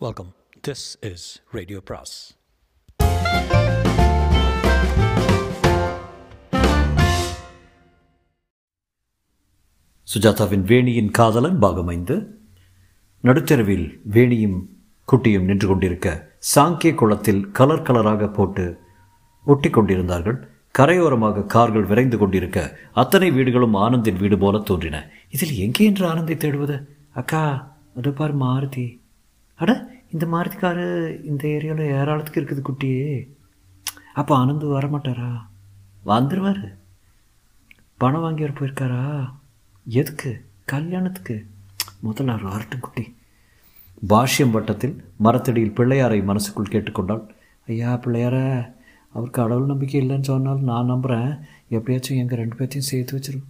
Welcome this is radio பிராஸ் சுஜாதாவின் வேணியின் காதலன் பாகம் ஐந்து. நடுத்தெருவில் வேணியும் குட்டியும் நின்று கொண்டிருக்க சாங்கிய குளத்தில் கலர் கலராக போட்டு ஒட்டி கொண்டிருந்தார்கள். கரையோரமாக கார்கள் விரைந்து கொண்டிருக்க அத்தனை வீடுகளும் ஆனந்தின் வீடு போல தோன்றின. இதில் எங்கே என்று ஆனந்தை தேடுவது? அக்கா அது பார் மாருதி. அட இந்த மாருதி காரு இந்த ஏரியாவில் ஏராளத்துக்கு இருக்குது குட்டியே அப்போ ஆனந்த் வரமாட்டாரா? வந்துடுவார் பணம் வாங்கி வர போயிருக்காரா? எதுக்கு? கல்யாணத்துக்கு. முதல்ல அவர் வரட்டும் குட்டி. பாஷ்யம் வட்டத்தில் மரத்தடியில் பிள்ளையாரை மனசுக்குள் கேட்டுக்கொண்டாள். ஐயா பிள்ளையார அவருக்கு கடவுள் நம்பிக்கை இல்லைன்னு சொன்னாலும் நான் நம்புகிறேன் எப்படியாச்சும் எங்கள் ரெண்டு பேர்த்தையும் சேர்த்து வச்சிரும்.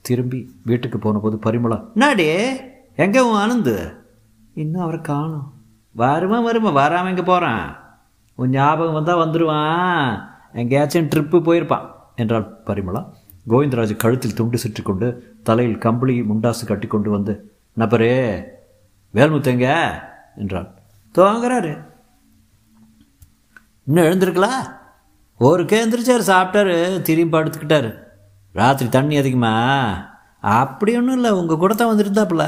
திரும்பி வீட்டுக்கு போன போது பரிமளா நாடே எங்கே உன் ஆனந்து? இன்னும் அவரை காணும். வருமா வருமா வராமல் இங்கே போகிறான் உன் ஞாபகம் வந்தால் வந்துடுவான் எங்கேயாச்சும் ட்ரிப்பு போயிருப்பான் என்றாள் பரிமளா. கோவிந்தராஜ் கழுத்தில் துண்டு சுற்றி கொண்டு தலையில் கம்பளி முண்டாசு கட்டி கொண்டு வந்து நபரே வேல்முத்தங்க என்றான் தோங்குறாரு. இன்னும் எழுந்திருக்கலா? ஒருக்கே எந்திரிச்சார் சாப்பிட்டாரு திரும்பி படுத்துக்கிட்டாரு. ராத்திரி தண்ணி அதிகமா? அப்படி ஒன்றும் இல்லை உங்கள் கூட தான் வந்துருந்தாப்புல.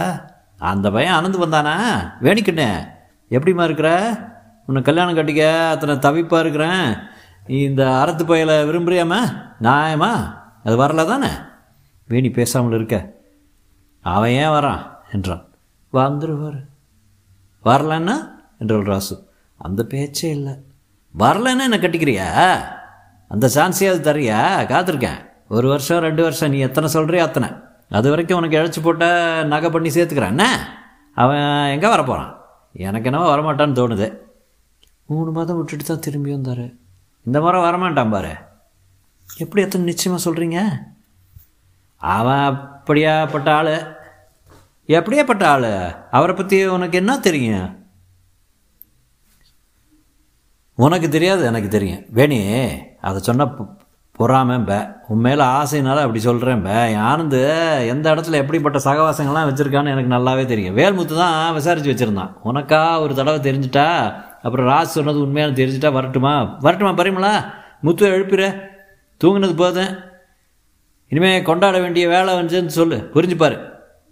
அந்த பையன் அனந்து வந்தானா? வேணிக்கண்ணே எப்படிம்மா இருக்கிற? உன்னை கல்யாணம் கட்டிக்க அத்தனை தவிப்பாக இருக்கிறேன். இந்த அறத்து பயலை விரும்புறியாம்மா? நியாயமா? அது வரல தானே? வேணி பேசாமல் இருக்க. அவன் ஏன் வரான்? என்றான். வந்துடுவார் வரலன்னா? என்றாள் ராசு. அந்த பேச்சே இல்லை. வரலன்னா என்ன கட்டிக்கிறியா? அந்த சான்ஸையாவது தரியா காத்திருக்கேன். ஒரு வருஷம் ரெண்டு வருஷம் நீ எத்தனை சொல்கிறியா அத்தனை. அது வரைக்கும் உனக்கு இழைச்சி போட்ட நகை பண்ணி சேர்த்துக்கிறான். என்ன? அவன் எங்கே வரப்போகிறான் எனக்கு என்னவோ வரமாட்டான்னு தோணுது. மூணு மாதம் விட்டுட்டு தான் திரும்பி வந்தார். இந்த முறை வரமாட்டான் பாரு. எப்படி எத்தனை நிச்சயமாக சொல்கிறீங்க அவன் அப்படியாப்பட்ட ஆள். எப்படியாப்பட்ட ஆள்? அவரை பற்றி உனக்கு என்ன தெரியும்? உனக்கு தெரியாது எனக்கு தெரியும். வேணி அதை சொன்ன பே. உன் மேலே ஆசைனால அப்படி சொல்கிறேன்ப ஆனந்து எந்த இடத்துல எப்படிப்பட்ட சகவாசங்கள்லாம் வச்சுருக்கான்னு எனக்கு நல்லாவே தெரியும். வேல்முத்து தான் விசாரித்து வச்சுருந்தான். உனக்கா ஒரு தடவை தெரிஞ்சிட்டா? அப்புறம் ராஜ் சொன்னது உண்மையான தெரிஞ்சிட்டா வரட்டுமா? வரட்டுமா பரிமளா? முத்து எழுப்பிற தூங்கினது போதும். இனிமேல் கொண்டாட வேண்டிய வேலை வந்துச்சுன்னு சொல்லு. புரிஞ்சுப்பார்.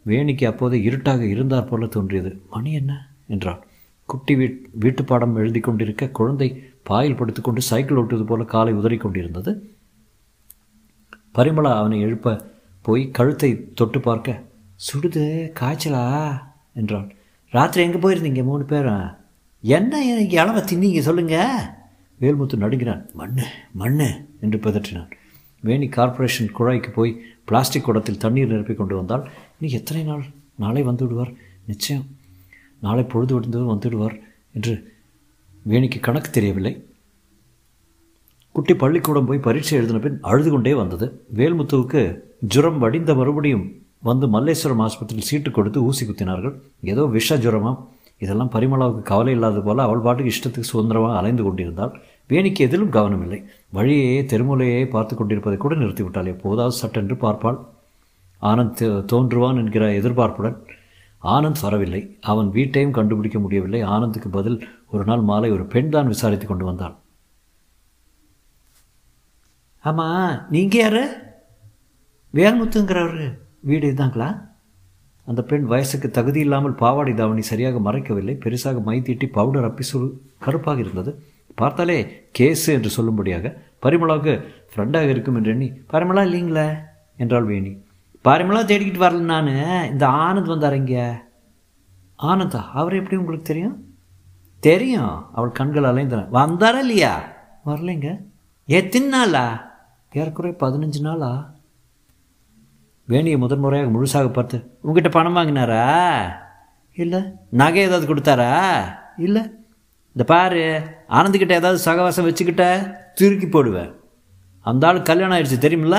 வேணிக்கு அப்போது இருட்டாக இருந்தார் போல தோன்றியது. மணி என்ன? என்றான். குட்டி வீட் வீட்டுப்பாடம் எழுதி கொண்டிருக்க குழந்தை பாயில் படுத்துக்கொண்டு சைக்கிள் ஓட்டுவது போல காலை உதறி கொண்டிருந்தது. பரிமளா அவனை எழுப்ப போய் கழுத்தை தொட்டு பார்க்க சுடுது காய்ச்சலா? என்றான் ராத்திரி எங்கே போயிருந்தீங்க மூணு பேரும்? என்ன இளவை தின்னீங்க சொல்லுங்க. வேல்முத்து நடுங்கினான். மண்ணு மண்ணு என்று பிதற்றினான். வேணி கார்ப்பரேஷன் குழாய்க்கு போய் பிளாஸ்டிக் குடத்தில் தண்ணீர் நிரப்பி கொண்டு வந்தால் இன்னும் எத்தனை நாள்? நாளை வந்து விடுவார். நிச்சயம் நாளை பொழுது விடுந்ததும் வந்துவிடுவார் என்று வேணிக்கு கணக்கு தெரியவில்லை. குட்டி பள்ளிக்கூடம் போய் பரீட்சை எழுதின பின் அழுது கொண்டே வந்தது. வேல்முத்துவுக்கு ஜுரம் வடிந்த மறுபடியும் வந்து மல்லேஸ்வரம் ஆஸ்பத்திரியில் சீட்டு கொடுத்து ஊசி குத்தினார்கள். ஏதோ விஷ ஜுரமாம் இதெல்லாம் பரிமளாவுக்கு கவலை இல்லாத போல அவள் பாட்டுக்கு இஷ்டத்துக்கு சுதந்திரமாக அலைந்து கொண்டிருந்தாள். வேணிக்கு எதிலும் கவனமில்லை. வழியே தெருமுலையே பார்த்து கொண்டிருப்பதை கூட நிறுத்திவிட்டாள். எப்போதாவது சட்டென்று பார்ப்பாள். ஆனந்த் தோன்றுவான் என்கிற எதிர்பார்ப்புடன் ஆனந்த் வரவில்லை. அவன் வீட்டையும் கண்டுபிடிக்க முடியவில்லை. ஆனந்துக்கு பதில் ஒரு நாள் மாலை ஒரு பெண் தான் விசாரித்து கொண்டு வந்தாள் ஆமாம் நீங்கள் யார்? வேல்முத்துங்கிறவர் வீடு இதுதாங்களா? அந்த பெண் வயசுக்கு தகுதி இல்லாமல் பாவாடை தாவணி சரியாக மறைக்கவில்லை. பெருசாக மை தீட்டி பவுடர் அப்பி சுரு கருப்பாக இருந்தது. பார்த்தாலே கேஸு என்று சொல்லும்படியாக பரிமளாவுக்கு ஃப்ரெண்டாக இருக்கும் என்று எண்ணி பரிமளா இல்லைங்களே? என்றாள் வேணி. பரிமளா தேடிக்கிட்டு வரல நான். இந்த ஆனந்த் வந்தார் இங்கே. ஆனந்தா அவர் எப்படி உங்களுக்கு தெரியும்? தெரியும். அவள் கண்கள் அலைந்தன. வந்தாரா இல்லையா? வரலைங்க. எத்தனை ஏறக்குறைய பதினஞ்சு நாளா? வேணியை முதன் முறையாக முழுசாக பார்த்து உங்ககிட்ட பணம் வாங்கினாரா? இல்லை. நகை ஏதாவது கொடுத்தாரா? இல்லை. இந்த பாரு ஆனந்துக்கிட்ட ஏதாவது சகவாசம் வச்சுக்கிட்ட திருக்கி போடுவேன். அந்த ஆள் கல்யாணம் ஆயிடுச்சு தெரியுமில்ல?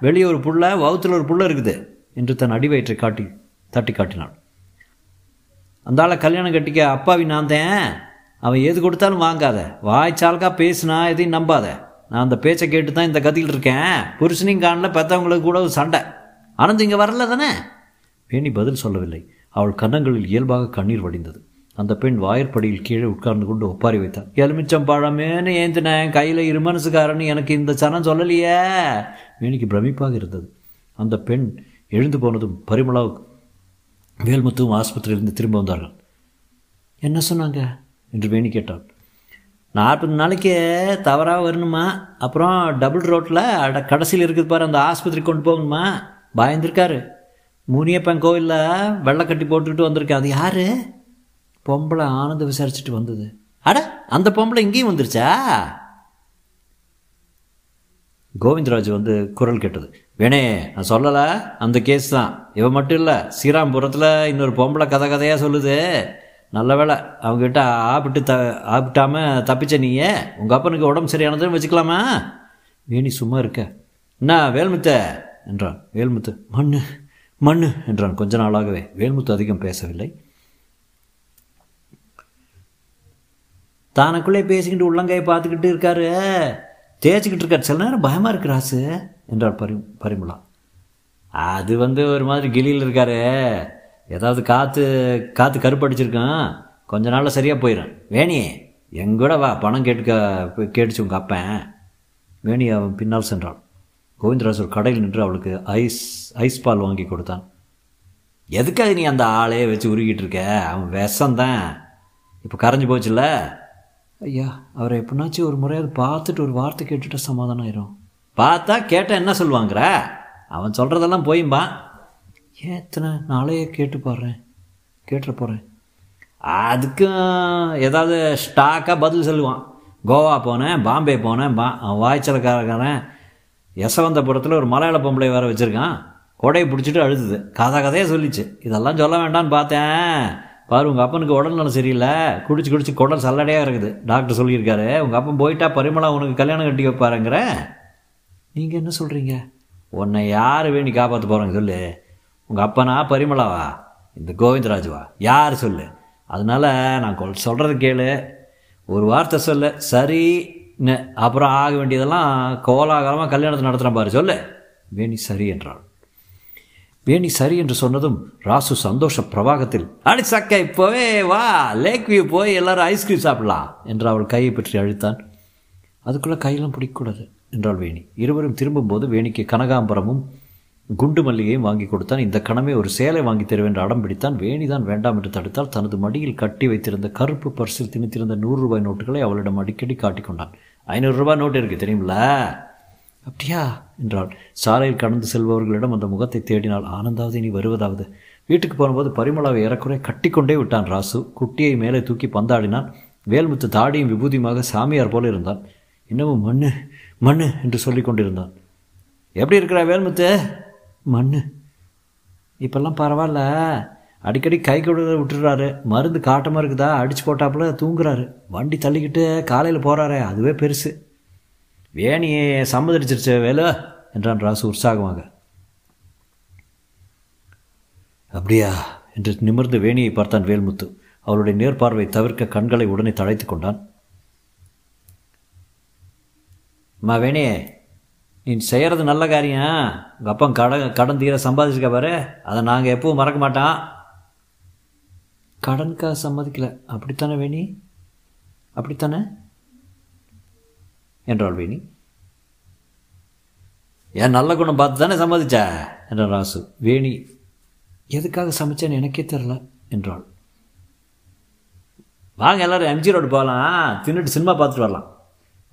வெளியே ஒரு புள்ள வவுத்தில் ஒரு புள்ள இருக்குது என்று தன் அடி வயிற்றை காட்டி தட்டி காட்டினான் அந்த ஆளை கல்யாணம் கட்டிக்க அப்பாவி நான் தான். அவன் எது கொடுத்தாலும் வாங்காத. வாய்ச்சாலுக்கா பேசுனா எதையும் நம்பாத. நான் அந்த பேச்சை கேட்டு தான் இந்த கதையில் இருக்கேன். புருஷனையும் காணல பெற்றவங்களுக்கு கூட ஒரு சண்டை. ஆனந்த் இங்கே வரல தானே? வேணி பதில் சொல்லவில்லை. அவள் கன்னங்களில் இயல்பாக கண்ணீர் வடிந்தது. அந்த பெண் வாயற்படியில் கீழே உட்கார்ந்து கொண்டு ஒப்பாரி வைத்தார் எலுமிச்சம் பழமேனு ஏந்தினேன். கையில் இருமனசுக்காரன் எனக்கு இந்த சனம் சொல்லலையே. வேணிக்கு பிரமிப்பாக இருந்தது. அந்த பெண் எழுந்து போனதும் பரிமளா வேல்முத்துவும் ஆஸ்பத்திரியிலிருந்து திரும்ப வந்தார்கள். என்ன சொன்னாங்க? என்று வேணி கேட்டாள். நாற்பது நாளைக்கு தவறாக வரணுமா? அப்புறம் டபுள் ரோட்டில் அட கடைசியில் இருக்குது பாரு அந்த ஆஸ்பத்திரி கொண்டு போகணுமா? பயந்துருக்காரு. முனியப்பன் கோவிலில் வெள்ளைக்கட்டி போட்டுக்கிட்டு வந்திருக்கேன் அது யார்? பொம்பளை ஆனந்த விசாரிச்சுட்டு வந்தது. அட அந்த பொம்பளை இங்கேயும் வந்துருச்சா? கோவிந்தராஜ் வந்து குரல் கேட்டது. வேணே நான் சொல்லலை. அந்த கேஸ் தான். இவன் மட்டும் இல்லை ஸ்ரீராம்புரத்தில் இன்னொரு பொம்பளை கதை கதையாக சொல்லுது. நல்ல வேலை அவங்ககிட்ட ஆப்பிட்டு த ஆப்பிட்டாமல் தப்பிச்ச நீயே உங்கள் அப்பனுக்கு உடம்பு சரியானதுன்னு வச்சுக்கலாமா? வேணி சும்மா இருக்க. என்ன வேல்முத்த? என்றான். வேல்முத்து மண்ணு மண்ணு என்றான். கொஞ்ச நாளாகவே. வேல்முத்து அதிகம் பேசவில்லை. தானக்குள்ளே பேசிக்கிட்டு உள்ளங்கையை பார்த்துக்கிட்டு இருக்காரு. தேய்ச்சிக்கிட்டு இருக்கார். சில நேரம் பயமாக இருக்கிறாசு என்றார் பரி பரிமளா. அது வந்து ஒரு மாதிரி கிளியில் இருக்காரு. ஏதாவது காற்று காற்று கருப்படிச்சிருக்கான் கொஞ்ச நாளில் சரியாக போயிடும் வேணி எங்கூட வா பணம் கேட்டுக்க கேட்டுச்சு உங்கள் அப்பன். வேணி அவன் பின்னால் சென்றான். கோவிந்தராஜ் ஒரு கடையில் நின்று அவளுக்கு ஐஸ் ஐஸ் பால் வாங்கி கொடுத்தான். எதுக்காக நீ அந்த ஆளையே வச்சு உருகிட்டு இருக்க? அவன் விஷந்தான் இப்போ கரைஞ்சி போச்சுல்ல? ஐயா அவரை எப்படினாச்சும் ஒரு முறையாவது பார்த்துட்டு ஒரு வார்த்தை கேட்டுட்டு சமாதானம் ஆயிரும். பார்த்தா கேட்டால் என்ன சொல்லுவாங்கிற? அவன் சொல்கிறதெல்லாம் போயும்பான் ஏன் இத்தனை நாளையே கேட்டு பாடுறேன்? கேட்டுற போகிறேன் அதுக்கும் ஏதாவது ஸ்டாக்காக பதில் சொல்லுவான். கோவா போனேன் பாம்பே போனேன் பா வாய்ச்சலக்காரக்காரன் யசவந்தபுரத்தில் ஒரு மலையாள பொம்பளை வேறு வச்சுருக்கான். கொடையை பிடிச்சிட்டு அழுதுது. கதை கதையாக சொல்லிச்சு. இதெல்லாம் சொல்ல வேண்டாம்னு பார்த்தேன். பாரு உங்கள் அப்பனுக்கு உடல் நலம் சரியில்லை. குடிச்சு குடிச்சு குடல் சல்லடையாக இருக்குது. டாக்டர் சொல்லியிருக்காரு. உங்கள் அப்பன் போயிட்டா பரிமளா உனக்கு கல்யாணம் கட்டி வைப்பாருங்கிற? நீங்கள் என்ன சொல்கிறீங்க உன்னை யார் வேணி காப்பாற்ற போகிறாங்க சொல்லு. உங்கள் அப்பனா பரிமளாவா? இந்த கோவிந்தராஜுவா? யார் சொல்லு? அதனால் நான் கொல் சொல்கிறது கேளு. ஒரு வார்த்தை சொல்லு. சரின்னு. அப்புறம் ஆக வேண்டியதெல்லாம் கோலாகலமாக கல்யாணத்தை நடத்துகிறேன் பாரு. சொல்லு. வேணி சரி என்றாள். வேணி சரி என்று சொன்னதும் ராசு சந்தோஷ பிரவாகத்தில் அடி சக்கை இப்போவே வா. லேக் வியூ போய் எல்லாரும் ஐஸ்கிரீம் சாப்பிடலாம் என்று அவள் கையை பற்றி அழுத்தான். அதுக்குள்ளே கையெல்லாம் பிடிக்கக்கூடாது என்றாள் வேணி. இருவரும் திரும்பும்போது வேணிக்கு கனகாம்பரமும் குண்டு மல்லிகையும் வாங்கி கொடுத்தான். இந்த கணமே ஒரு சேலை வாங்கி தருவேன் என்று அடம் பிடித்தான். வேணிதான் வேண்டாம் என்று தடுத்தால் தனது மடியில் கட்டி வைத்திருந்த கருப்பு பர்சில் திணித்திருந்த நூறு ரூபாய் நோட்டுகளை அவளிடம் அடிக்கடி காட்டிக்கொண்டான் ஐநூறு ரூபாய் நோட்டு இருக்கு தெரியுமில அப்படியா? என்றாள். சாலையில் கடந்து செல்பவர்களிடம் அந்த முகத்தை தேடினால் ஆனந்தாவது நீ வருவதாவது? வீட்டுக்கு போகும்போது பரிமளாவை ஏறக்குறை கட்டிக்கொண்டே விட்டான் ராசு. குட்டியை மேலே தூக்கி பந்தாடினான். வேல்முத்து தாடியும் விபூதியுமாக சாமியார் போல இருந்தான். இன்னமும் மண்ணு மண்ணு என்று சொல்லி கொண்டிருந்தான். எப்படி இருக்கிறா வேல்முத்து? மண்ணு. இப்போல்லாம் பரவாயில்ல. அடிக்கடி கை கொடுற விட்டுறாரு மருந்து காட்டமாக இருக்குதா? அடிச்சு போட்டாப்புல தூங்குறாரு. வண்டி தள்ளிக்கிட்டு காலையில் போகிறாரே அதுவே பெருசு. வேணியை சம்மதிச்சிருச்சு வேலு என்றான் ராசு உற்சாகமாக. அப்படியா? என்று நிமிர்ந்து வேணியை பார்த்தான் வேல்முத்து. அவளுடைய நேர்பார்வை தவிர்க்க கண்களை உடனே தழைத்து கொண்டான். மா வேணியே நீ செய்கிறது நல்ல காரியம். உங்கள் அப்பா கடன் கடன் தீர சம்பாதிச்சிருக்க பாரு. அதை நாங்கள் எப்பவும் மறக்க மாட்டோம். கடனுக்காக சம்மதிக்கல அப்படித்தானே வேணி? அப்படித்தானே? என்றாள் வேணி. ஏன் நல்ல குணம் பார்த்து தானே சம்மதிச்சா என்றான் ராசு. வேணி எதுக்காக சமைச்சேன்னு எனக்கே தெரில என்றாள். வாங்க எல்லாரும் எம்ஜி ரோடு போகலாம். தின்னுட்டு சினிமா பார்த்துட்டு வரலாம்.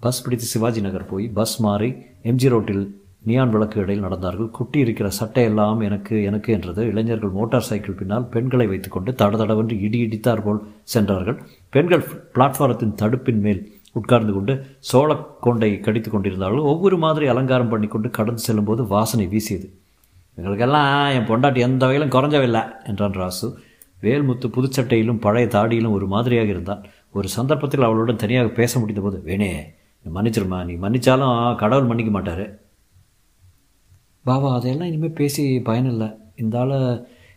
பஸ் பிடித்து சிவாஜி நகர் போய் பஸ் மாறி எம்ஜி ரோட்டில் நியான் விளக்கு இடையில் நடந்தார்கள். குட்டி இருக்கிற சட்டை எல்லாம் எனக்கு எனக்கு என்றது. இளைஞர்கள் மோட்டார் சைக்கிள் பின்னால் பெண்களை வைத்துக்கொண்டு தட தடவென்று இடி இடித்தார் போல் சென்றார்கள். பெண்கள் பிளாட்ஃபாரத்தின் தடுப்பின் மேல் உட்கார்ந்து கொண்டு சோழ கொண்டை கடித்து கொண்டிருந்தார்கள். ஒவ்வொரு மாதிரி அலங்காரம் பண்ணிக்கொண்டு கடந்து செல்லும்போது வாசனை வீசியது. எங்களுக்கெல்லாம் என் பொண்டாட்டி எந்த வகையிலும் குறைஞ்சவில்லை என்றான் ராசு. வேல்முத்து புதுச்சட்டையிலும் பழைய தாடியிலும் ஒரு மாதிரியாக இருந்தான். ஒரு சந்தர்ப்பத்தில் அவளுடன் தனியாக பேச முடிந்தபோது வேணே மன்னிச்சிருமா? நீ மன்னிச்சாலும் கடவுள் மன்னிக்க மாட்டார். பாபா அதையெல்லாம் இனிமேல் பேசி பயனில்லை இந்த ஆளை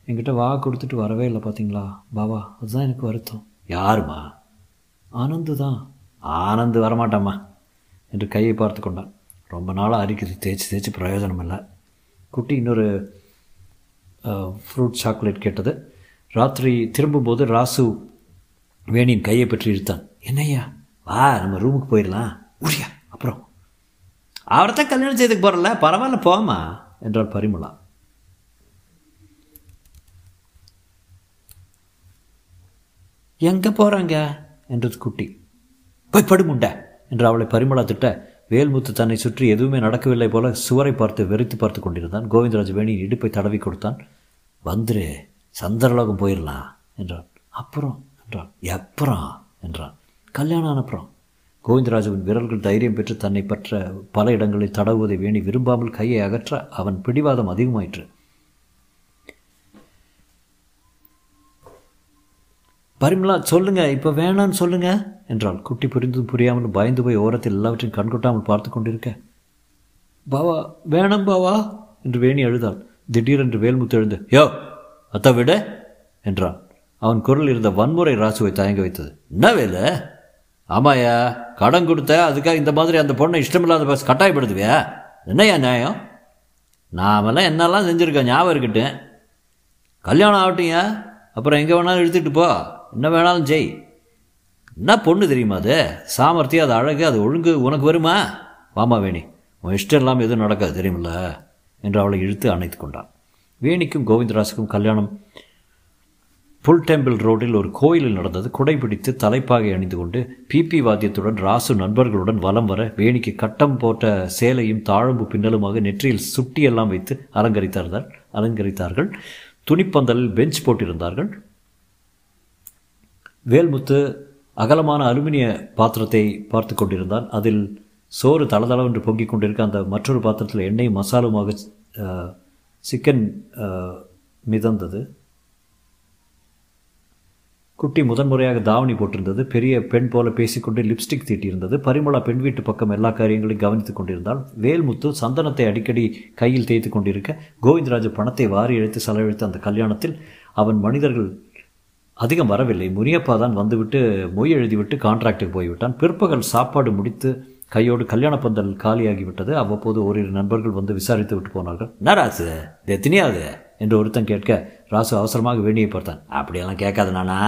என்கிட்ட வா கொடுத்துட்டு வரவே இல்லை பார்த்தீங்களா பாபா அதுதான் எனக்கு வருத்தம். யாருமா? ஆனந்து தான். ஆனந்து வரமாட்டாம்மா என்று கையை பார்த்து கொண்டான். ரொம்ப நாளாக அரிக்குது தேய்ச்சி தேய்ச்சி பிரயோஜனம் இல்லை. குட்டி இன்னொரு ஃப்ரூட் சாக்லேட் கேட்டது. ராத்திரி திரும்பும்போது ராசு வேணியின் கையை பற்றி இழுத்தான். என்னய்யா? வா நம்ம ரூமுக்கு போயிடலாம். உரியா அப்புறம். அவர்தான் கல்யாணம் செய்துக்கு போகிறல பரவாயில்ல போமா என்றாள் பரிமளா. எங்கே போகிறாங்க என்றது குட்டி. போய் படுமுண்ட என்று அவளை பரிமளா திட்ட வேல்முத்து தன்னை சுற்றி எதுவுமே நடக்கவில்லை போல சுவரை பார்த்து வெறித்து பார்த்து கொண்டிருந்தான். கோவிந்தராஜ் வேணியின் இடுப்பை தடவி கொடுத்தான். வந்துரு சந்திரலோகம் போயிடலாம் என்றான் அப்புறம் என்றான் எப்புறம் என்றான் கல்யாணம் அனுப்புகிறோம் கோவிந்தராஜுவின் விரல்கள் தைரியம் பெற்று தன்னை பற்ற பல இடங்களில் தடவுவதை வேணி விரும்பாமல் கையை அகற்ற அவன் பிடிவாதம் அதிகமாயிற்று. பரிமலா சொல்லுங்க இப்போ வேணான்னு சொல்லுங்க என்றாள். குட்டி புரிந்தும் புரியாமல் பயந்து போய் ஓரத்தில் எல்லாவற்றையும் கண்கொட்டாமல் பார்த்து கொண்டிருக்க. பாவா வேணாம் பாவா என்று வேணி அழுதாள். திடீரென்று வேல்முத்து எழுந்து யோ அத்தா விட என்றான். அவன் குரல் இருந்த வன்முறை ராசுவை தயங்க வைத்தது. என்ன வேலை? ஆமாயா கடன் கொடுத்த அதுக்காக இந்த மாதிரி அந்த பொண்ணை இஷ்டமில்லாத பஸ் கட்டாயப்படுத்துவியா? என்னையா நியாயம்? நாமெல்லாம் என்னெல்லாம் செஞ்சுருக்கோம் ஞாபகம் இருக்கட்டும் கல்யாணம் ஆகட்டும்யா அப்புறம் எங்கே வேணாலும் எடுத்துகிட்டு போ. என்ன வேணாலும் செய். என்ன பொண்ணு தெரியுமா அது? சாமர்த்தியம் அது அழகு அது ஒழுங்கு உனக்கு வருமா? வாமா வேணி. உன் இஷ்டம் இல்லாமல் எதுவும் நடக்காது தெரியுமில்ல? என்று அவளை இழுத்து அணைத்து கொண்டான். வேணிக்கும் கோவிந்தராசுக்கும் கல்யாணம் புல் டெம்பிள் ரோட்டில் ஒரு கோயிலில் நடந்தது. குடைபிடித்து தலைப்பாகை அணிந்து கொண்டு பிபி வாத்தியத்துடன் ராசு நண்பர்களுடன் வலம் வர வேணிக்கு கட்டம் போட்ட சேலையும் தாழம்பு பின்னலுமாக நெற்றியில் சுட்டியெல்லாம் வைத்து அலங்கரித்தார்கள் அலங்கரித்தார்கள். துணிப்பந்தலில் பெஞ்ச் போட்டிருந்தார்கள். வேல்முத்து அகலமான அலுமினிய பாத்திரத்தை பார்த்து கொண்டிருந்தான். அதில் சோறு தளதளவென்று பொங்கிக் கொண்டிருக்க அந்த மற்றொரு பாத்திரத்தில் எண்ணெய் மசாலுமாக சிக்கன் மிதந்தது. குட்டி முதன்முறையாக தாவணி போட்டிருந்தது. பெரிய பெண் போல பேசிக்கொண்டு லிப்ஸ்டிக் தீட்டியிருந்தது. பரிமளா பெண் வீட்டு பக்கம் எல்லா காரியங்களையும் கவனித்துக் கொண்டிருந்தால் வேல்முத்து சந்தனத்தை அடிக்கடி கையில் தேய்த்து கொண்டிருக்க கோவிந்தராஜ் பணத்தை வாரி இழுத்து செலவழித்த அந்த கல்யாணத்தில் அவன் மனிதர்கள் அதிகம் வரவில்லை. முனியப்பா தான் வந்துவிட்டு மொய் எழுதிவிட்டு கான்ட்ராக்டுக்கு போய்விட்டான். பிற்பகல் சாப்பாடு முடித்து கையோடு கல்யாண பந்தல் காலியாகிவிட்டது. அவ்வப்போது ஓரிரு நண்பர்கள் வந்து விசாரித்து விட்டு போனார்கள். என்ன தெத்தினியாது என்று ஒருத்தன் கேட்க ராசு அவசரமாக வேண்டியை பார்த்தான். அப்படியெல்லாம் கேட்காது நானா?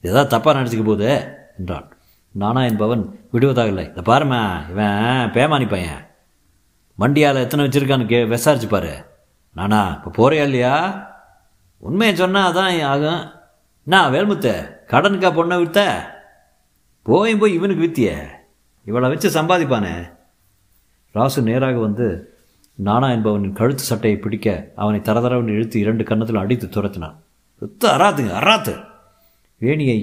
ஏதாவது தப்பாக நினச்சிக்க போகுது என்றான். நானா என்பவன் விடுவதாக இல்லை. இந்த பாருமா இவன் பேமானி பையன். மண்டியால் எத்தனை வச்சுருக்கான்னு கே விசாரிச்சு பாரு. நானா இப்போ போறியா இல்லையா? உண்மையை சொன்னால் அதான் ஆகும். என்ன வேல்முத்த கடனுக்கா பொண்ணை வித்த? போயும் போய் இவனுக்கு வித்திய. இவளை வச்சு சம்பாதிப்பானே. ராசு நேராக வந்து நானா என்பவனின் கழுத்து சட்டையை பிடிக்க அவனை தரதரவன் இழுத்து இரண்டு கன்னத்தில் அடித்து துரத்தினான். சுத்த அராத்துங்க அராத்து வேணியை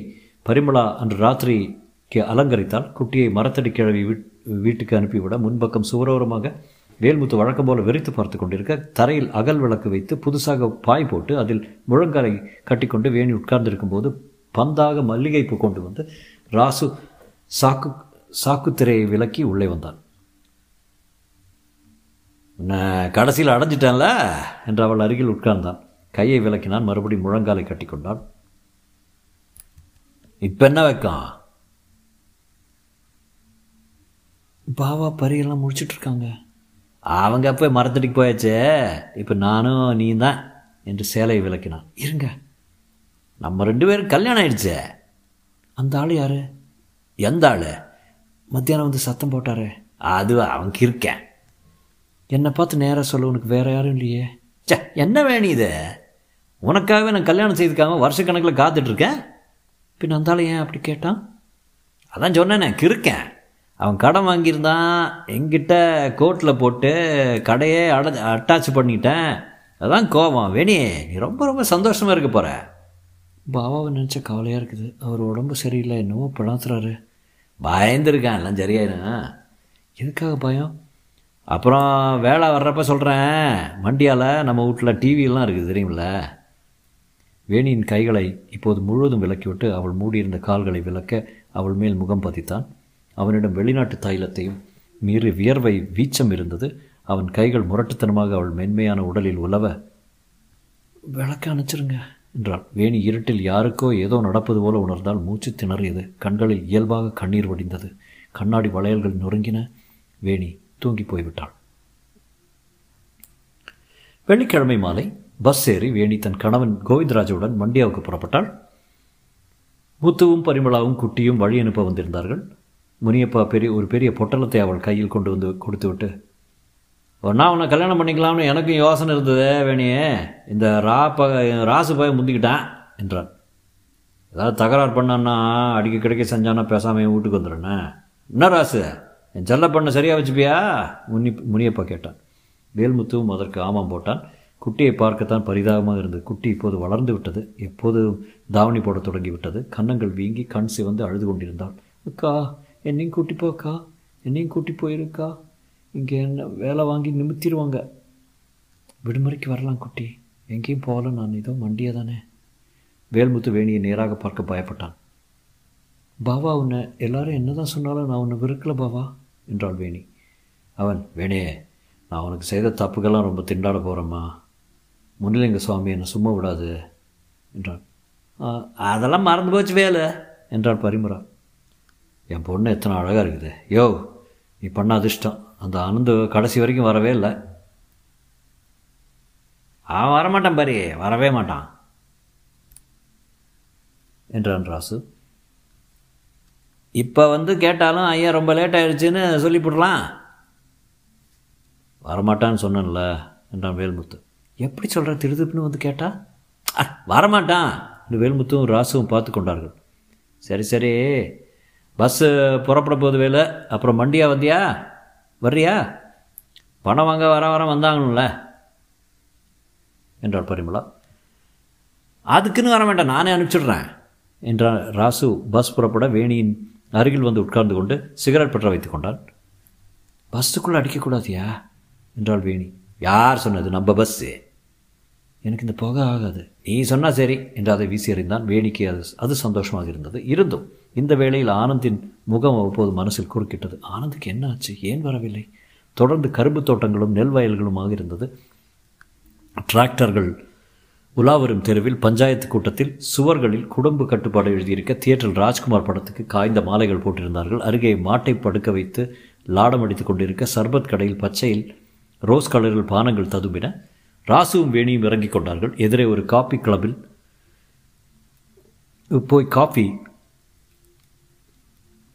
பரிமளா அன்று ராத்திரிக்கு அலங்கரித்தால் குட்டியை மரத்தடி கிழவி வீட்டுக்கு அனுப்பிவிட முன்பக்கம் சுவரோரமாக வேல்முத்து வழக்கம் போல வெறித்து பார்த்து கொண்டிருக்க தரையில் அகல் விளக்கு வைத்து புதுசாக பாய் போட்டு அதில் முழங்காலை கட்டிக்கொண்டு வேணி உட்கார்ந்திருக்கும் போது பந்தாக மல்லிகைப்பூ கொண்டு வந்து ராசு சாக்கு சாக்குத்திரையை விலக்கி உள்ளே வந்தான். நான் கடைசியில் அடைஞ்சிட்டேன்ல? என்று அவள் அருகில் உட்கார்ந்தான். கையை விளக்கினான். மறுபடியும் முழங்காலை கட்டிக்கொண்டான் இப்போ என்ன வைக்கம்? பாவா பரியெல்லாம் முடிச்சிட்டு இருக்காங்க அவங்க அப்போ மரத்தடிக்கு போயாச்சே. இப்போ நானும் நீ தான் என்று சேலையை விளக்கினான். இருங்க. நம்ம ரெண்டு பேரும் கல்யாணம் ஆயிடுச்சே. அந்த ஆள் யாரு? எந்த ஆள்? மத்தியானம் வந்து சத்தம் போட்டாரு. அது அவன் இருக்கேன் என்னை பார்த்து நேராக சொல்ல உனக்கு வேறு யாரும் இல்லையே. சே என்ன வேணும் இது? உனக்காகவே நான் கல்யாணம் செய்துக்காக வருஷக்கணக்கில் காத்துட்ருக்கேன் பின் அந்தாலும் ஏன் அப்படி கேட்டான்? அதான் சொன்னேனே கிருக்கேன் அவன் கடன் வாங்கியிருந்தான் எங்கிட்ட கோர்ட்டில் போட்டு கடையே அட அட்டாச் பண்ணிட்டேன். அதான் கோபம். வேணி நீ ரொம்ப ரொம்ப சந்தோஷமாக இருக்க போகிற பாபாவை நினச்ச கவலையாக இருக்குது. அவர் உடம்பு சரியில்லை என்னவோ பிளாத்துறாரு பயந்துருக்கான் எல்லாம் சரியாயிரும். எதுக்காக பயம்? அப்புறம் வேலை வர்றப்ப சொல்கிறேன் மண்டியால் நம்ம வீட்டில் டிவியெல்லாம் இருக்குது தெரியுமில்ல? வேணியின் கைகளை இப்போது முழுவதும் விலக்கிவிட்டு அவள் மூடியிருந்த கால்களை விளக்க அவள் மேல் முகம் பதித்தான். அவனிடம் வெளிநாட்டு தைலத்தையும் மீறி வியர்வை வீச்சம் இருந்தது. அவன் கைகள் முரட்டுத்தனமாக அவள் மென்மையான உடலில் உலவ விளக்க அணைச்சிருங்க என்றாள். வேணி இருட்டில் யாருக்கோ ஏதோ நடப்பது போல உணர்ந்தால் மூச்சு திணறியது. கண்களில் இயல்பாக கண்ணீர் வடிந்தது. கண்ணாடி வளையல்கள் நொறுங்கின. வேணி தூங்கி போய்விட்டாள் வெள்ளிக்கிழமை மாலை பஸ் ஏறி வேணி தன் கணவன் கோவிந்தராஜுடன் மண்டியாவுக்கு புறப்பட்டாள். முத்துவும் பரிமளாவும் குட்டியும் வழி அனுப்ப வந்திருந்தார்கள். முனியப்பா பெரிய ஒரு பெரிய பொட்டலத்தை அவள் கையில் கொண்டு வந்து கொடுத்து விட்டு ஒன்றா உன்னை கல்யாணம் பண்ணிக்கலாம்னு எனக்கும் யோசனை இருந்ததே வேணியே. இந்த ரா ப ராசு பய முந்திக்கிட்டான் என்றான். ஏதாவது தகராறு பண்ணான்னா அடிக்க கிடைக்க செஞ்சானா பேசாமல் வீட்டுக்கு வந்துடுறேண்ணே என்ன ராசு? என் செல்ல பண்ண சரியாக வச்சுப்பியா? முனி முனியப்பா கேட்டான். வேல்முத்துவும் அதற்கு ஆமாம் போட்டான். குட்டியை பார்க்கத்தான் பரிதாபமாக இருந்தது. குட்டி இப்போது வளர்ந்து விட்டது. எப்போது தாவணி போட தொடங்கி விட்டது. கன்னங்கள் வீங்கி கண் சிவந்து அழுது கொண்டிருந்தாள். அக்கா என்னையும் கூட்டி போக்கா என்னையும் கூட்டி போயிருக்கா. இங்கே என்ன வேலை வாங்கி நிமித்திடுவாங்க விடுமுறைக்கு வரலாம் குட்டி. எங்கேயும் போகல நான். இதோ மண்டியாக தானே வேல்முத்து வேணியை நேராக பார்க்க பயப்பட்டான். பாவா உன்னை எல்லாரும் என்னதான் சொன்னாலும் நான் உன்னை வெறுக்கல பாவா. என்றாள் வேணி. அவன் வேணே நான் உனக்கு செய்த தப்புக்கெல்லாம் ரொம்ப திண்டாட போகிறேம்மா முன்னிலிங்க சுவாமி என்னை சும்மா விடாது என்றான். அதெல்லாம் மறந்து போச்சு வேலை என்றாள் பரிமுறா என் பொண்ணு எத்தனை அழகாக இருக்குது. யோ நீ பண்ண அதிர்ஷ்டம். அந்த அனந்து கடைசி வரைக்கும் வரவே இல்லை. அவன் வரமாட்டான் பாரி வரவே மாட்டான் என்றான் ராசு. இப்போ வந்து கேட்டாலும் ஐயா ரொம்ப லேட் ஆயிடுச்சுன்னு சொல்லிவிடலாம் வரமாட்டான்னு சொன்னேன்ல என்றான் வேல்முத்து. எப்படி சொல்கிற திருதுப்புன்னு வந்து கேட்டா? வரமாட்டான் என்று வேல்முத்தும் ராசுவும் பார்த்து கொண்டார்கள். சரி சரி பஸ்ஸு புறப்பட போகுது வேலை. அப்புறம் மண்டியா வந்தியா? வர்றியா? பணம் வாங்க வர வர வந்தாங்கல்ல? என்றாள் பரிமளா. அதுக்குன்னு வர வேண்டாம் நானே அனுப்பிச்சிடுறேன் என்றான் ராசு. பஸ் புறப்பட வேணியின் அருகில் வந்து உட்கார்ந்து கொண்டு சிகரெட் பற்ற வைத்துக் கொண்டான் பஸ்ஸுக்குள்ளே அடிக்கக்கூடாதியா? என்றாள் வேணி. யார் சொன்னது? நம்ம பஸ்ஸு. எனக்கு இந்த புகை ஆகாது. நீ சொன்னா சரி என்று அதை வீசி எறிந்தான் வேணிக்கு அது அது சந்தோஷமாக இருந்தது. இருந்தும் இந்த வேளையில் ஆனந்தின் முகம் அவ்வப்போது மனசில் குறுக்கிட்டது. ஆனந்துக்கு என்ன ஆச்சு? ஏன் வரவில்லை? தொடர்ந்து கரும்பு தோட்டங்களும் நெல் வயல்களுமாக இருந்தது. டிராக்டர்கள் உலாவரும் தெருவில் பஞ்சாயத்து கூட்டத்தில் சுவர்களில் குடும்ப கட்டுப்பாடு எழுதியிருக்க தியேட்டரில் ராஜ்குமார் படத்துக்கு காய்ந்த மாலைகள் போட்டிருந்தார்கள். அருகே மாட்டை படுக்க வைத்து லாடம் அடித்துக் கொண்டிருக்க சர்பத் கடையில் பச்சையில் ரோஸ் கலரில் பானங்கள் ததும்பின ராசுவும் வேணியும் இறங்கிக் கொண்டார்கள். எதிரே ஒரு காபி கிளப்பில் போய் காஃபி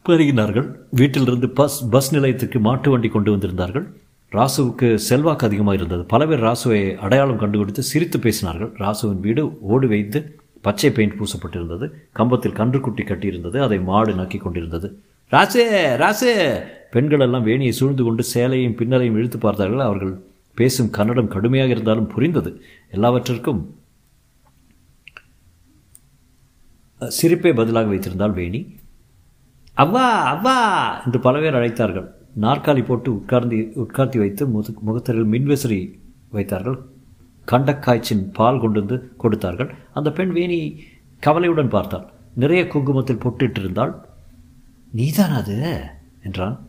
பருகினார்கள். வீட்டிலிருந்து பஸ் பஸ் நிலையத்துக்கு மாட்டு வண்டி கொண்டு வந்திருந்தார்கள். ராசுவுக்கு செல்வாக்கு அதிகமாக இருந்தது பல பேர் ராசுவை அடையாளம் கண்டுபிடித்து சிரித்து பேசினார்கள். ராசுவின் வீடு ஓடு வைத்து பச்சை பெயிண்ட் பூசப்பட்டிருந்தது. கம்பத்தில் கன்றுக்குட்டி கட்டியிருந்தது. அதை மாடு நக்கி கொண்டிருந்தது. ராசே ராசே! பெண்கள் எல்லாம் வேணியை சூழ்ந்து கொண்டு சேலையும் பின்னலையும் இழுத்து பார்த்தார்கள். அவர்கள் பேசும் கன்னடம் கடுமையாக இருந்தாலும் புரிந்தது. எல்லாவற்றிற்கும் சிரிப்பே பதிலாக வைத்திருந்தால் வேணி. அவ்வா அவ்வா! என்று பல பேர் அழைத்தார்கள். நாற்காலி போட்டு உட்கார்ந்து உட்கார்த்தி வைத்து முது முகத்தரில் மின்விசிறி வைத்தார்கள். கண்டக்காய்ச்சின் பால் கொண்டு வந்து கொடுத்தார்கள். அந்த பெண் வேணி கவலையுடன் பார்த்தாள். நிறைய குங்குமத்தில் பொட்டிட்டிருந்தாள். நீதான் அது? என்றான்.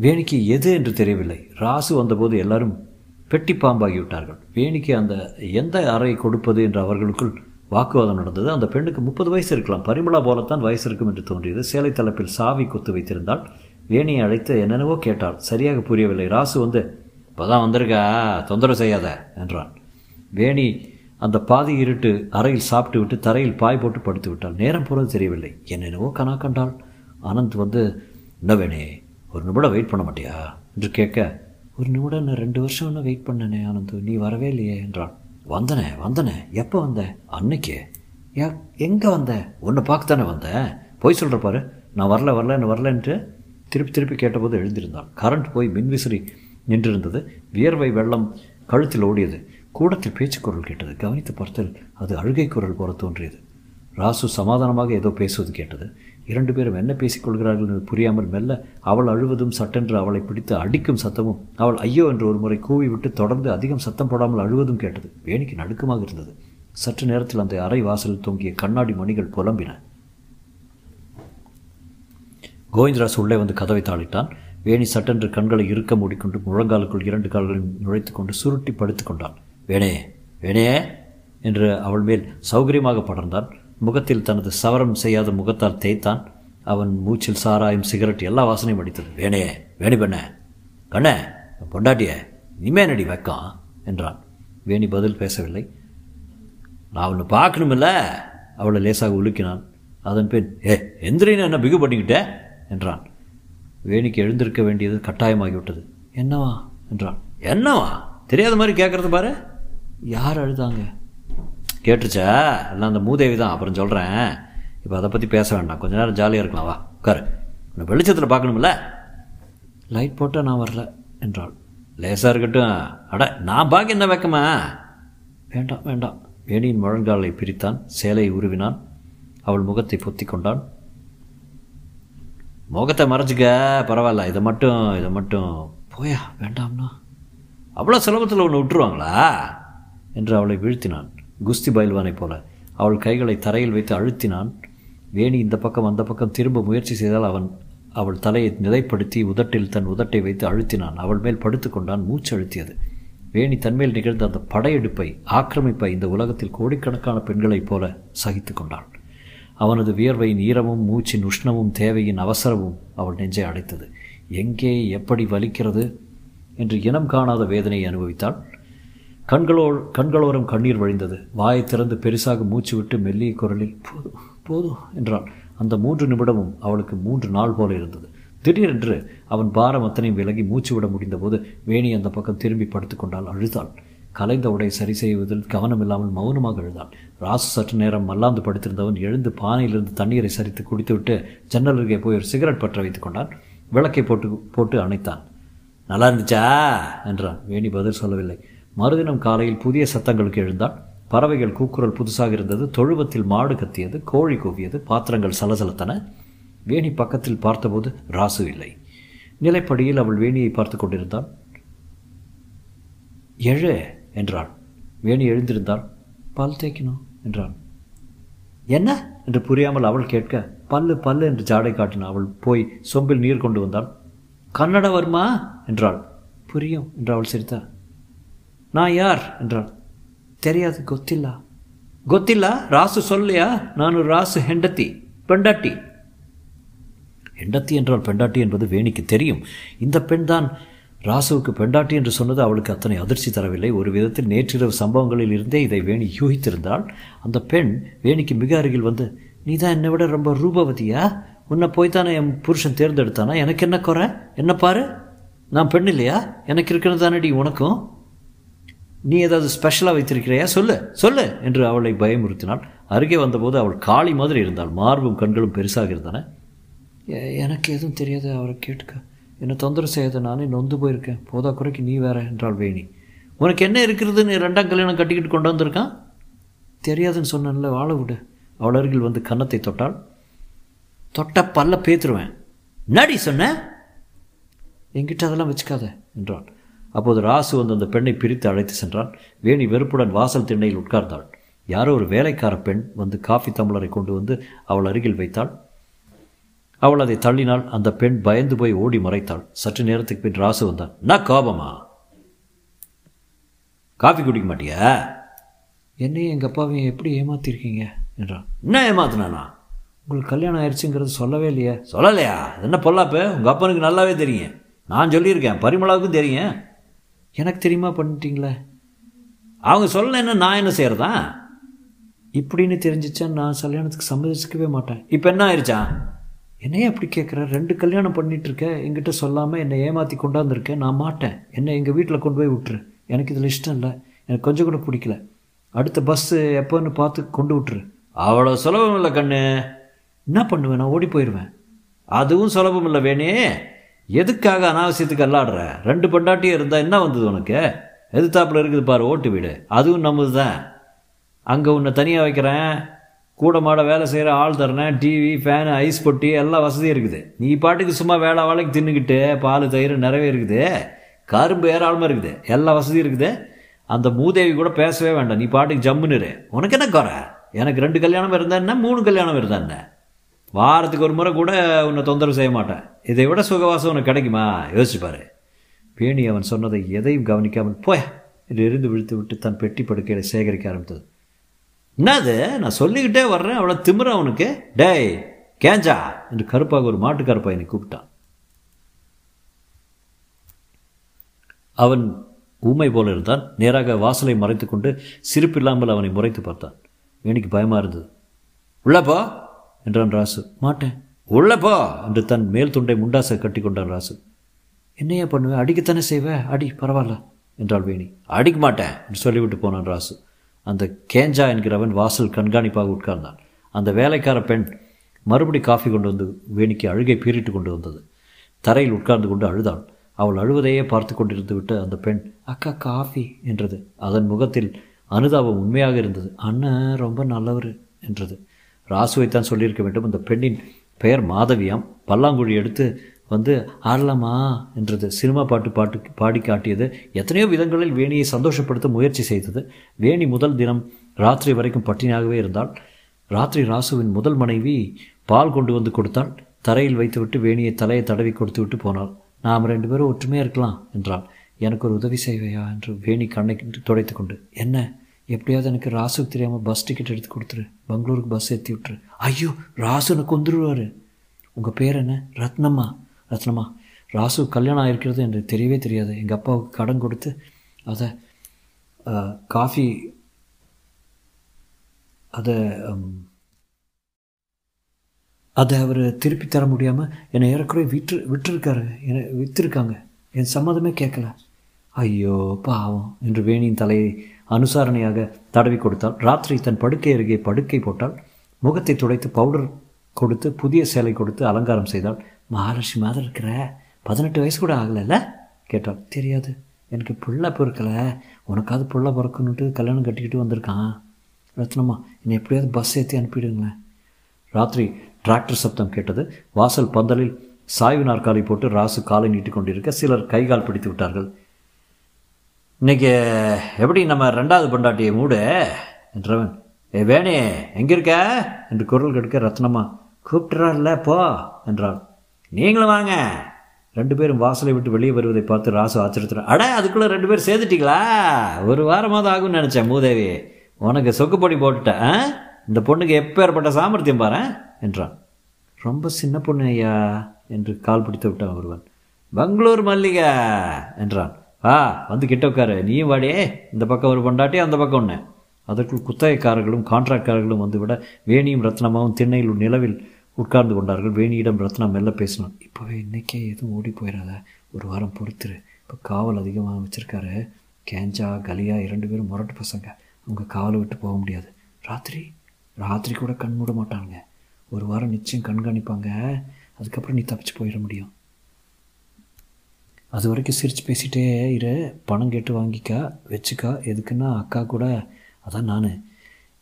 வேணிக்கு எது என்று தெரியவில்லை. ராசு வந்தபோது எல்லாரும் பெட்டி பாம்பாகிவிட்டார்கள். வேணிக்கு அந்த எந்த அறை கொடுப்பது என்று அவர்களுக்குள் வாக்குவாதம் நடந்தது. அந்த பெண்ணுக்கு முப்பது வயசு இருக்கலாம். பரிமளா போலத்தான் வயசு இருக்கும் என்று தோன்றியது. சேலை தலைப்பில் சாவி கொத்து வைத்திருந்தாள். வேணியை அழைத்து என்னென்னவோ கேட்டாள். சரியாக புரியவில்லை. ராசு வந்து இப்போதான் வந்திருக்கா தொந்தரவு செய்யாத என்றான். வேணி அந்த பாதி இருட்டு அறையில் சாப்பிட்டு விட்டு தரையில் பாய் போட்டு படுத்து விட்டாள். நேரம் போகிறது தெரியவில்லை. என்னென்னவோ கனா கண்டாள். ஆனந்த் வந்து என்ன வேணே ஒரு நிமிடம் வெயிட் பண்ண மாட்டியா? என்று கேட்க ஒரு நிமிடம் நான் ரெண்டு வருஷம் என்ன வெயிட் பண்ணனே ஆனந்த் நீ வரவே இல்லையே என்றான். வந்தனே வந்தனே எப்போ வந்த? அன்னைக்கு. யா எங்கே வந்த? உன்னை பார்க்க தானே வந்தேன் போய் சொல்கிற பாரு. நான் வரல வரலன்னு வரலன்ட்டு. திருப்பி திருப்பி கேட்டபோது எழுந்திருந்தான். கரண்ட் போய் மின்விசிறி நின்றிருந்தது. வியர்வை வெள்ளம் கழுத்தில் ஓடியது. கூடத்தில் பேச்சு குரல் கேட்டது. கவனித்து பார்த்தால் அது அழுகை குரல் போல தோன்றியது. ராசு சமாதானமாக ஏதோ பேசுவது கேட்டது. இரண்டு பேரும் என்ன பேசிக்கொள்கிறார்கள் என்று புரியாமல் மெல்ல அவள் அழுவதும் சட்டென்று அவளை பிடித்து அடிக்கும் சத்தமும் அவள் ஐயோ என்று ஒரு முறை கூவிவிட்டு தொடர்ந்து அதிகம் சத்தம் போடாமல் அழுவதும் கேட்டது. வேணிக்கு நடுக்கமாக இருந்தது. சற்று நேரத்தில் அந்த அறை வாசலில் தொங்கிய கண்ணாடி மணிகள் புலம்பின. கோவிந்தராஜ் உள்ளே வந்து கதவை தாளிட்டான். வேணி சட்டென்று கண்களை இருக்க மூடிக்கொண்டு முழங்காலுக்குள் இரண்டு கால்களையும் நுழைத்து கொண்டு சுருட்டி படுத்து கொண்டான். வேணே வேணே என்று அவள் மேல் சௌகரியமாக படர்ந்தான். முகத்தில் தனது சவரம் செய்யாத முகத்தால் தேய்த்தான். அவன் மூச்சில் சாராயம் சிகரெட் எல்லா வாசனையும் அடித்தது. வேணே வேணி பண்ண கண்ணே பொண்டாட்டிய இனிமே நடி வைக்கம் என்றான். வேணி பதில் பேசவில்லை. நான் ஒன்று பார்க்கணுமில்ல அவளை லேசாக உலுக்கினான். அதன் பின் ஏ எந்திரின்னு என்ன பிகு பண்ணிக்கிட்டேன் என்றான். வேணிக்கு எழுந்திருக்க வேண்டியது கட்டாயமாகிவிட்டது. என்னவா? என்றான். என்னவா? தெரியாத மாதிரி கேட்குறது பாரு. யார் அழுதாங்க? கேட்டுச்சா எல்லாம் அந்த மூதேவி தான். அப்புறம் சொல்கிறேன் இப்போ அதை பற்றி பேச வேண்டாம். கொஞ்ச நேரம் ஜாலியாக இருக்கலாம். வா உட்காரு. உன்னை வெளிச்சத்தில் பார்க்கணும்ல? லைட் போட்டால் நான் வரல என்றாள். லேசாக இருக்கட்டும். அட நான் பார்க்க என்ன வைக்கமா? வேண்டாம் வேண்டாம். வேணியின் முழங்காலை பிரித்தான். சேலையை உருவினான். அவள் முகத்தை பொத்தி கொண்டான். முகத்தை மறைச்சிக்க பரவாயில்ல இதை மட்டும் இதை மட்டும். போயா வேண்டாம்னா? அவ்வளோ சுலபத்தில் ஒன்று விட்டுருவாங்களா? என்று அவளை வீழ்த்தினான். குஸ்தி பயில்வானைப் போல. அவள் கைகளை தரையில் வைத்து அழுத்தினான். வேணி இந்த பக்கம் அந்த பக்கம் திரும்ப முயற்சி செய்தால் அவன் அவள் தலையை நிலைப்படுத்தி உதட்டில் தன் உதட்டை வைத்து அழுத்தினான். அவள் மேல் படுத்துக்கொண்டான் மூச்சு அழுத்தியது. வேணி தன்மேல் நிகழ்ந்த அந்த படையெடுப்பை ஆக்கிரமிப்பை இந்த உலகத்தில் கோடிக்கணக்கான பெண்களைப் போல சகித்து கொண்டாள். அவனது வியர்வையின் ஈரமும் மூச்சின் உஷ்ணமும் தேவையின் அவசரமும் அவள் நெஞ்சை அடைத்தது. எங்கே எப்படி வலிக்கிறது என்று இனம் காணாத வேதனையை அனுபவித்தாள். கண்களோ கண்களோரம் கண்ணீர் வழிந்தது. வாயை திறந்து பெருசாக மூச்சு விட்டு மெல்லிய குரலில் போதும் போதும் என்றாள். அந்த மூன்று நிமிடமும் அவளுக்கு மூன்று நாள் போல இருந்தது. திடீரென்று அவன் பாரம் அத்தனையும் விலகி மூச்சு விட முடிந்தபோது வேணி அந்த பக்கம் திரும்பி படுத்துக்கொண்டால் அழுதாள். கலைந்த உடை சரி செய்வதில் கவனம் இல்லாமல் மௌனமாக எழுதாள் ராசு சற்று நேரம் மல்லாந்து படுத்திருந்தவன் எழுந்து பானையிலிருந்து தண்ணீரை சரித்து குடித்துவிட்டு ஜன்னல் அருகே போய் ஒரு சிகரெட் பற்ற வைத்துக் கொண்டான். விளக்கை போட்டு போட்டு அணைத்தான். நல்லா இருந்துச்சா? என்றான். வேணி பதில் சொல்லவில்லை. மறுதினம் காலையில் புதிய சத்தங்களுக்கு எழுந்தாள் பறவைகள் கூக்குரல் புதுசாக இருந்தது. தொழுவத்தில் மாடு கத்தியது கோழி கூவியது பாத்திரங்கள் சலசலத்தன. வேணி பக்கத்தில் பார்த்தபோது ராசு இல்லை. நிலைப்படியில் அவள் வேணியை பார்த்து கொண்டிருந்தான். எழு என்றாள். வேணி எழுந்திருந்தாள் பல் தேய்க்கணும் என்றான். என்ன? என்று புரியாமல் அவள் கேட்க பல்லு பல்லு என்று ஜாடை காட்டினான் அவள் போய் சொம்பில் நீர் கொண்டு வந்தாள். கன்னட வருமா? என்றாள். புரியும் என்று அவள் சிரித்தா. நான் யார்? என்றாள். தெரியாது கொத்தில்லா. கொத்தில்லா? ராசு சொல்லையா நான் ஒரு ராசு ஹெண்டத்தி பெண்டாட்டி. ஹெண்டத்தி என்றால் பெண்டாட்டி என்பது வேணிக்கு தெரியும். இந்த பெண் தான் ராசுவுக்கு பெண்டாட்டி என்று சொன்னது அவளுக்கு அத்தனை அதிர்ச்சி தரவில்லை. ஒரு விதத்தில் நேற்றிரவு சம்பவங்களில் இருந்தே இதை வேணி யூகித்திருந்தாள். அந்த பெண் வேணிக்கு மிக அருகில் வந்து நீ தான் என்னை விட ரொம்ப ரூபவதியா? உன்னை போய்த்தானே என் புருஷன் தேர்ந்தெடுத்தானா? எனக்கு என்ன குறை? என்ன பாரு? நான் பெண் இல்லையா? எனக்கு இருக்கிறது தானடி உனக்கும்? நீ ஏதாவது ஸ்பெஷலாக வைத்திருக்கிறையா? சொல்லு சொல்லு என்று அவளை பயமுறுத்தினாள். அருகே வந்தபோது அவள் காளி மாதிரி இருந்தாள். மார்பும் கண்களும் பெருசாக இருந்தன எனக்கு எதுவும் தெரியாது அவரை கேட்டுக்க. என்னை தொந்தரவு செய்யாத நானே நொந்து போயிருக்கேன். போதா குறைக்கு நீ வேற என்றாள் வேணி. உனக்கு என்ன இருக்கிறதுன்னு ரெண்டாம் கல்யாணம் கட்டிக்கிட்டு கொண்டு வந்திருக்கான்? தெரியாதுன்னு சொன்னேன்ல வாழ விடு. அவள் அருகில் வந்து கன்னத்தை தொட்டாள். தொட்ட பல்ல பேத்துருவேன். நடி சொன்ன? என்கிட்ட அதெல்லாம் வச்சுக்காத என்றான் அப்போது ராசு வந்து அந்த பெண்ணை பிரித்து அழைத்து சென்றான். வேணி வெறுப்புடன் வாசல் திண்ணையில் உட்கார்ந்தாள். யாரோ ஒரு வேலைக்கார பெண் வந்து காஃபி தம்ளரை கொண்டு வந்து அவள் அருகில் வைத்தாள். அவள் அதை தள்ளினாள் அந்த பெண் பயந்து போய் ஓடி மறைத்தாள். சற்று நேரத்துக்கு பின் ராசு வந்தான். நான் கோபமா? காஃபி குடிக்க மாட்டியா? என்னையும் எங்கள் அப்பாவையும் எப்படி ஏமாத்திருக்கீங்க? என்றான். என்ன ஏமாத்தினானா? உங்களுக்கு கல்யாணம் ஆயிடுச்சுங்கிறது சொல்லவே இல்லையே. சொல்லலையா? என்ன பொல்லாப்பு? உங்கள் அப்பனுக்கு நல்லாவே தெரியும். நான் சொல்லியிருக்கேன். பரிமளாவுக்கும் தெரியும். எனக்கு தெரியுமா பண்ணிட்டீங்களே? அவங்க சொல்லலைன்னா நான் என்ன செய்கிறதா இப்படின்னு தெரிஞ்சிச்சா நான் கல்யாணத்துக்கு சம்மதிச்சிக்கவே மாட்டேன். இப்போ என்ன ஆயிடுச்சா என்னையே அப்படி கேட்குற ரெண்டு கல்யாணம் பண்ணிட்டு இருக்க என்கிட்ட சொல்லாமல் என்னை ஏமாற்றி கொண்டாந்துருக்கேன் நான் மாட்டேன். என்னை எங்கள் வீட்டில் கொண்டு போய் விட்டுரு. எனக்கு இதில் இஷ்டம் இல்லை. எனக்கு கொஞ்சம் கூட பிடிக்கல. அடுத்த பஸ்ஸு எப்போன்னு பார்த்து கொண்டு விட்டுரு. அவ்வளோ சுலபம் இல்லை கண்ணு. என்ன பண்ணுவேன்? நான் ஓடி போயிடுவேன் அதுவும் சுலபம் இல்லை வேணே. எதுக்காக அனாவசியத்துக்கு அல்லாடுற? ரெண்டு பொண்டாட்டியும் இருந்தால் என்ன வந்தது உனக்கு? எதிர்த்தாப்புல இருக்குது பாரு ஓட்டு வீடு. அதுவும் நம்மது தான் அங்கே உன்னை தனியாக வைக்கிறேன். கூட மாட வேலை செய்கிற ஆள் தரேன் டிவி ஃபேனு ஐஸ் பொட்டி எல்லா வசதியும் இருக்குது. நீ பாட்டுக்கு சும்மா வேலை வேலைக்கு தின்னுக்கிட்டு பால் தயிர் நிறைவே இருக்குது. கரும்பு ஏராளமாக இருக்குது. எல்லா வசதியும் இருக்குது. அந்த மூதேவி கூட பேசவே வேண்டாம். நீ பாட்டுக்கு ஜம்முன்னு உனக்கு என்ன குறை? எனக்கு ரெண்டு கல்யாணம் இருந்தா என்ன? மூணு கல்யாணம் இருந்தா என்ன? வாரத்துக்கு ஒரு முறை கூட உன்னை தொந்தரவு செய்ய மாட்டேன். இதை விட சுகவாசம் உனக்கு கிடைக்குமா? யோசிச்சுப்பாரு பேணி அவன் சொன்னதை எதையும் கவனிக்காமல் போய் இதிலிருந்து விழுத்து விட்டு தன் பெட்டி படுக்கையை சேகரிக்க ஆரம்பித்தது. என்னது? நான் சொல்லிக்கிட்டே வர்றேன் அவ்வளோ திமிர அவனுக்கு டேய் கேஞ்சா! என்று கருப்பாக ஒரு மாட்டுக்கார பையனை கூப்பிட்டான். அவன் ஊமை போல இருந்தான். நேராக வாசலை மறைத்து கொண்டு சிரிப்பில்லாமல் அவனை முறைத்து பார்த்தான். எனக்கு பயமாக இருந்தது. உள்ளப்போ என்றான் ராசு. மாட்டேன். உள்ளப்போ என்று தன் மேல் துண்டை முண்டாசை கட்டி கொண்டான் ராசு. என்னையா பண்ணுவேன் அடிக்கத்தானே செய்வேன் அடி பரவாயில்ல என்றாள் வேணி. அடிக்க மாட்டேன் என்று சொல்லிவிட்டு போனான் ராசு. அந்த கேஞ்சா என்கிறவன் வாசல் கண்காணிப்பாக உட்கார்ந்தான். அந்த வேலைக்கார பெண் மறுபடி காஃபி கொண்டு வந்து வேணிக்கு அழுகை பீறிட்டு கொண்டு வந்தது. தரையில் உட்கார்ந்து கொண்டு அழுதாள் அவள் அழுவதையே பார்த்து கொண்டிருந்து விட்டு அந்த பெண் அக்கா காஃபி என்றது. அதன் முகத்தில் அனுதாபம் உண்மையாக இருந்தது. அண்ணன் ரொம்ப நல்லவர் என்றது. ராசுவைத்தான் சொல்லியிருக்க வேண்டும். அந்த பெண்ணின் பெயர் மாதவியாம். பல்லாங்குழி எடுத்து வந்து ஆடலாமா? என்றது சினிமா பாட்டு பாட்டு பாடி காட்டியது எத்தனையோ விதங்களில் வேணியை சந்தோஷப்படுத்த முயற்சி செய்தது. வேணி முதல் தினம் ராத்திரி வரைக்கும் பட்டினியாகவே இருந்தாள். ராத்திரி ராசுவின் முதல் மனைவி பால் கொண்டு வந்து கொடுத்தாள். தரையில் வைத்துவிட்டு வேணியை தலையை தடவி கொடுத்து விட்டு போனாள். நாம் ரெண்டு பேரும் ஒற்றுமையாக இருக்கலாம் என்றாள். எனக்கு ஒரு உதவி செய்வையா? என்று வேணி கண்ணை துடைத்து கொண்டு. என்ன? எப்படியாவது எனக்கு ராசுக்கு தெரியாமல் பஸ் டிக்கெட் எடுத்து கொடுத்துரு. பெங்களூருக்கு பஸ் ஏற்றி விட்டுரு. ஐயோ ராசு எனக்கு வந்துடுவார் உங்கள் பேர் என்ன? ரத்னம்மா. ரத்னமா ராசு கல்யாணம் ஆகிருக்கிறது என்று தெரியவே தெரியாது. எங்கள் அப்பாவுக்கு கடன் கொடுத்து அதை காஃபி அதை அதை அவர் திருப்பி தர முடியாமல் என்னை ஏறக்குறைய விட்டு விட்டுருக்காரு என்னை விற்றுருக்காங்க என் சம்மதமே கேட்கல. ஐயோ பாவம் என்று வேணியின் தலையை அனுசாரணையாக தடவி கொடுத்தாள். ராத்திரி தன் படுக்கை அருகே படுக்கை போட்டால் முகத்தை துடைத்து பவுடர் கொடுத்து புதிய சேலை கொடுத்து அலங்காரம் செய்தாள். மகாலட்சுமி மாதிரி இருக்கிற பதினெட்டு வயசு கூட ஆகலைல்ல? கேட்டாள். தெரியாது. எனக்கு பிள்ளை பிறக்கலை. உனக்காவது பிள்ளை பிறக்கணுன்ட்டு கல்யாணம் கட்டிக்கிட்டு வந்திருக்கான். ரத்னம்மா என்னை எப்படியாவது பஸ் ஏற்றி அனுப்பிடுங்களேன். ராத்திரி டிராக்டர் சப்தம் கேட்டது. வாசல் பந்தலில் சாய்வு நாற்காலி போட்டு ராசு காலை நீட்டி கொண்டிருக்க சிலர் கைகால் பிடித்து விட்டார்கள். இன்னைக்கு எப்படி நம்ம ரெண்டாவது பொண்டாட்டியை மூடு? என்றவன் ஏ வேணே எங்கே இருக்க? என்று குரல் கெடுக்க ரத்னம்மா கூப்பிட்டுறாருல போ என்றாள். நீங்களும் வாங்க. ரெண்டு பேரும் வாசலை விட்டு வெளியே வருவதை பார்த்து ராசு ஆச்சரியத்தில் அட அதுக்குள்ளே ரெண்டு பேரும் சேர்த்துட்டீங்களா ஒரு வாரமாவது ஆகும்னு நினச்சேன் மூதேவி. உனக்கு சொக்குப்பொடி போட்டுட்டேன் இந்த பொண்ணுக்கு எப்பேற்பட்ட சாமர்த்தியம் பாரு என்றான். ரொம்ப சின்ன பொண்ணு ஐயா என்று கால் பிடித்து விட்டான் ஒருவன். பெங்களூர் மல்லிகை என்றான். ஆ வந்து கிட்ட உட்காரு. நீயும் வாடியே இந்த பக்கம் ஒரு பொண்டாட்டி அந்த பக்கம் ஒன்று அதற்குள் குத்தகைக்காரர்களும் கான்ட்ராக்ட்காரர்களும் வந்துவிட வேணியும் ரத்னமாவும் திண்ணையில் நிலவில் உட்கார்ந்து கொண்டார்கள். வேணியிடம் ரத்னா மெல்ல பேசினான். இப்போவே இன்றைக்கே எதுவும் ஓடி போயிடாத. ஒரு வாரம் பொறுத்துரு. இப்போ காவல் அதிகமாக வச்சுருக்காரு. கேஞ்சா கலியா இரண்டு பேரும் முரட்டு பசங்க. அவங்க காவலை விட்டு போக முடியாது. ராத்திரி? ராத்திரி கூட கண் மூட மாட்டாங்க ஒரு வாரம் நிச்சயம் கண்காணிப்பாங்க அதுக்கப்புறம் நீ தப்பிச்சு போயிட முடியும். அது வரைக்கும் சிரித்து பேசிகிட்டே இரு. பணம் கேட்டு வாங்கிக்கா. வச்சுக்கா. எதுக்குன்னா அக்கா கூட. அதான் நான்.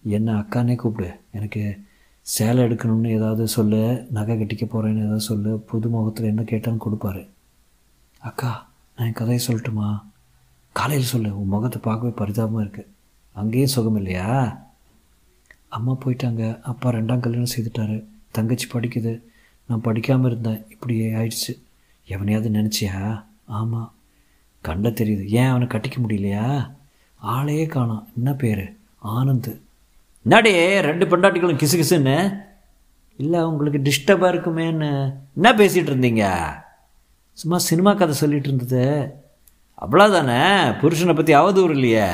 என்ன அக்கானே கூப்பிடு. எனக்கு சேலை எடுக்கணும்னு ஏதாவது சொல்லு நகை கட்டிக்க போகிறேன்னு ஏதாவது சொல்லு புது முகத்தில் என்ன கேட்டாலும் கொடுப்பாரு. அக்கா நான் என் கதையை சொல்லட்டுமா? காலையில் சொல்லு உன் முகத்தை பார்க்கவே பரிதாபமாக இருக்குது அங்கேயும் சுகம் இல்லையா? அம்மா போயிட்டாங்க. அப்பா ரெண்டாம் கல்யாணம் செய்துட்டாரு. தங்கச்சி படிக்குது. நான் படிக்காமல் இருந்தேன். இப்படி ஆயிடுச்சு. எவனையாவது நினச்சியா? ஆமாம் கண்ட தெரியுது. ஏன் அவனை கட்டிக்க முடியலையா? ஆளையே காணாம். என்ன பேர்? ஆனந்த். என்னடே ரெண்டு பெண்டாட்டிகளும் கிசு கிசுன்னு இல்லை உங்களுக்கு டிஸ்டர்பாக இருக்குமேன்னு என்ன பேசிகிட்டு இருந்தீங்க? சும்மா சினிமா கதை சொல்லிகிட்டு இருந்தது. அவ்வளோதானே புருஷனை பற்றி அவதூறு இல்லையே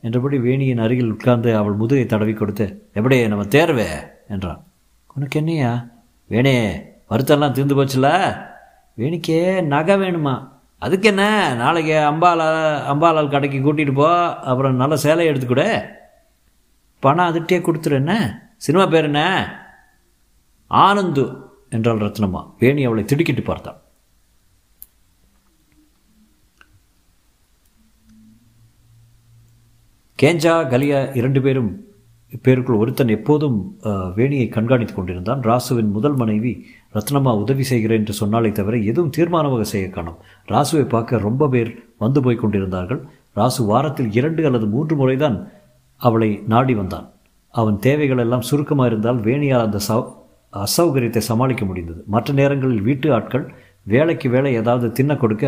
என்றபடி வேணியின் அருகில் உட்கார்ந்து அவள் முதுகை தடவி கொடுத்து எப்படி நம்ம தேர்வு? என்றான். உனக்கு என்னையா? வேணே வருத்தம்லாம் தீர்ந்து போச்சுல? வேணிக்கே நகை வேணுமா? அதுக்கு என்ன? நாளைக்கு அம்பாலால் அம்பாலால் கடைக்கு கூட்டிகிட்டு போ அப்புறம் நல்ல சேலை எடுத்துக்கூட பணம் அதுட்டே கொடுத்துரு என்ன? சினிமா பேர் என்ன? ஆனந்து என்றாள் ரத்னம்மா. வேணி அவளை திடுக்கிட்டு பார்த்தான் கேஞ்சா கலியா இரண்டு பேரும் பேருக்குள் ஒருத்தன் எப்போதும் வேணியை கண்காணித்துக் கொண்டிருந்தான். ராசுவின் முதல் மனைவி ரத்னம்மா உதவி செய்கிறேன் என்று சொன்னாலே தவிர எதுவும் தீர்மானமாக செய்ய காணும். ராசுவை பார்க்க ரொம்ப பேர் வந்து போய் கொண்டிருந்தார்கள். ராசு வாரத்தில் இரண்டு அல்லது மூன்று முறைதான் அவளை நாடி வந்தான். அவன் தேவைகள் எல்லாம் சுருக்கமாக இருந்தால் வேணியால் அந்த சௌ அசௌகரியத்தை சமாளிக்க முடிந்தது. மற்ற நேரங்களில் வீட்டு ஆட்கள் வேலைக்கு வேலை ஏதாவது தின்ன கொடுக்க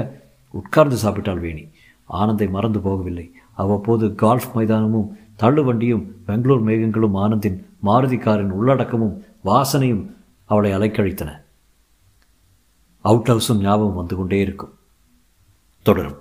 உட்கார்ந்து சாப்பிட்டாள் வேணி. ஆனந்தை மறந்து போகவில்லை. அவ்வப்போது கால்ஃப் மைதானமும் தள்ளுவண்டியும் பெங்களூர் மேகங்களும் ஆனந்தின் மாருதி காரின் உள்ளடக்கமும் வாசனையும் அவளை அலைக்கழித்தன. அவுட் ஹவுஸும் ஞாபகம் வந்து கொண்டே இருக்கும். தொடரும்.